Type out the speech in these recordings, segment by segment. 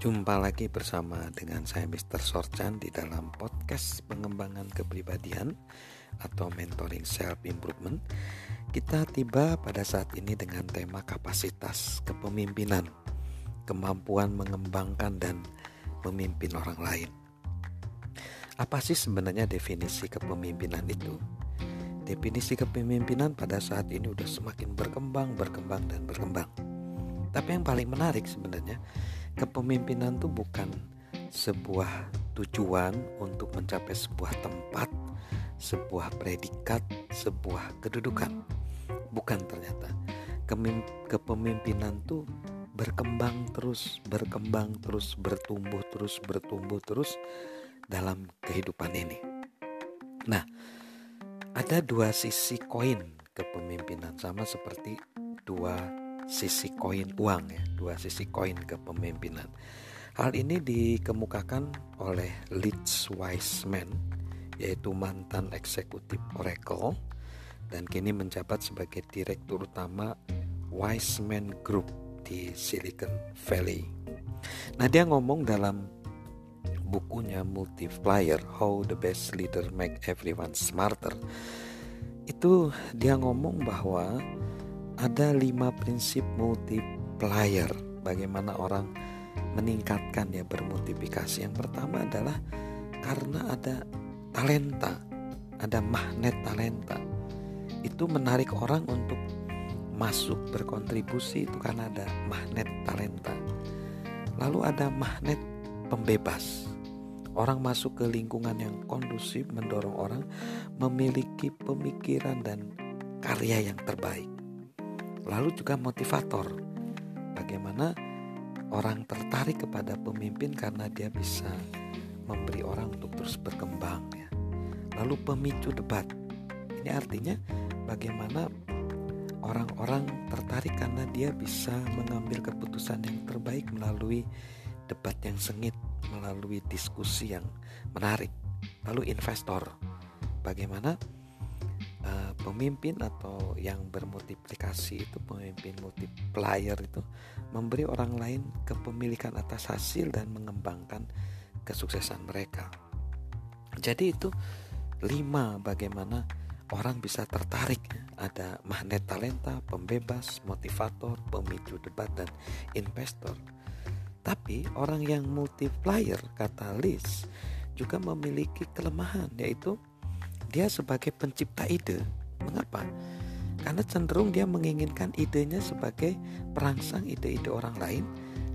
Jumpa lagi bersama dengan saya Mr. Sorchan di dalam podcast pengembangan kepribadian atau mentoring self improvement. Kita tiba pada saat ini dengan tema kapasitas kepemimpinan, kemampuan mengembangkan dan memimpin orang lain. Apa sih sebenarnya definisi kepemimpinan itu? Definisi kepemimpinan pada saat ini sudah semakin berkembang, berkembang dan berkembang. Tapi yang paling menarik sebenarnya kepemimpinan itu bukan sebuah tujuan untuk mencapai sebuah tempat, sebuah predikat, sebuah kedudukan. Bukan ternyata. Kepemimpinan itu berkembang terus, berkembang terus, bertumbuh terus, bertumbuh terus dalam kehidupan ini. Nah, ada dua sisi koin kepemimpinan sama seperti dua sisi koin uang ya, dua sisi koin kepemimpinan. Hal ini dikemukakan oleh Leeds Wiseman yaitu mantan eksekutif Oracle dan kini menjabat sebagai direktur utama Wiseman Group di Silicon Valley. Nah, dia ngomong dalam bukunya Multiplier How the Best Leader Make Everyone Smarter. Itu dia ngomong bahwa ada lima prinsip multiplier. Bagaimana orang meningkatkan ya bermultiplikasi. Yang pertama adalah karena ada talenta ada magnet talenta. Itu menarik orang untuk masuk berkontribusi itu karena ada magnet talenta. Lalu ada magnet pembebas. Orang masuk ke lingkungan yang kondusif mendorong orang memiliki pemikiran dan karya yang terbaik lalu juga motivator. Bagaimana orang tertarik kepada pemimpin karena dia bisa memberi orang untuk terus berkembang ya. Lalu pemicu debat. Ini artinya bagaimana orang-orang tertarik karena dia bisa mengambil keputusan yang terbaik melalui debat yang sengit, melalui diskusi yang menarik. Lalu investor. Bagaimana pemimpin atau yang bermultiplikasi itu pemimpin multiplier itu memberi orang lain kepemilikan atas hasil dan mengembangkan kesuksesan mereka. Jadi itu lima bagaimana orang bisa tertarik ada magnet talenta, pembebas, motivator, pemicu debat dan investor. Tapi orang yang multiplier kata Liz juga memiliki kelemahan yaitu dia sebagai pencipta ide Mengapa? Karena cenderung dia menginginkan idenya sebagai perangsang ide-ide orang lain,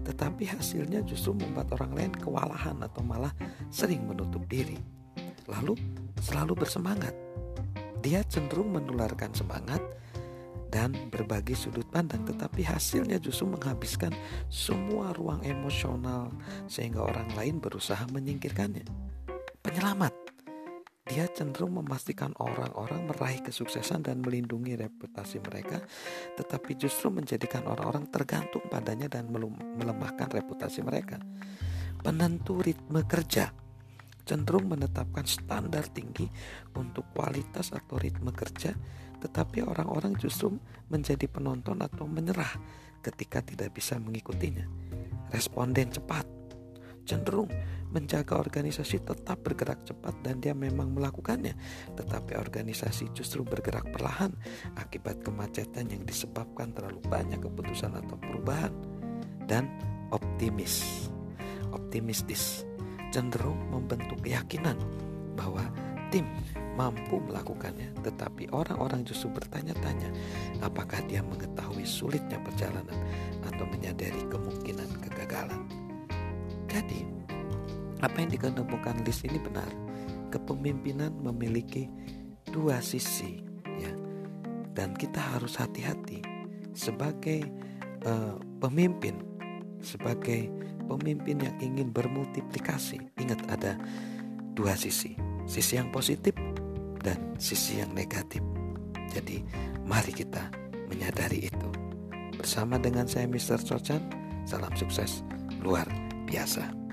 tetapi hasilnya justru membuat orang lain kewalahan atau malah sering menutup diri. Lalu selalu bersemangat. Dia cenderung menularkan semangat dan berbagi sudut pandang, tetapi hasilnya justru menghabiskan semua ruang emosional sehingga orang lain berusaha menyingkirkannya. Penyelamat dia cenderung memastikan orang-orang meraih kesuksesan dan melindungi reputasi mereka, tetapi justru menjadikan orang-orang tergantung padanya dan melemahkan reputasi mereka. Penentu ritme kerja cenderung menetapkan standar tinggi untuk kualitas atau ritme kerja, tetapi orang-orang justru menjadi penonton atau menyerah ketika tidak bisa mengikutinya. Responden cepat cenderung menjaga organisasi tetap bergerak cepat dan dia memang melakukannya. Tetapi organisasi justru bergerak perlahan akibat kemacetan yang disebabkan terlalu banyak keputusan atau perubahan dan optimis. Optimistis cenderung membentuk keyakinan bahwa tim mampu melakukannya. Tetapi orang-orang justru bertanya-tanya apakah dia mengetahui sulitnya perjalanan atau menyadari kemungkinan kegagalan? Jadi, apa yang dikemukakan list ini benar. Kepemimpinan memiliki dua sisi, ya, dan kita harus hati-hati sebagai uh, pemimpin, sebagai pemimpin yang ingin bermultiplikasi. Ingat ada dua sisi, sisi yang positif dan sisi yang negatif. Jadi, mari kita menyadari itu. Bersama dengan saya Mr. Chochan, salam sukses luar biasa.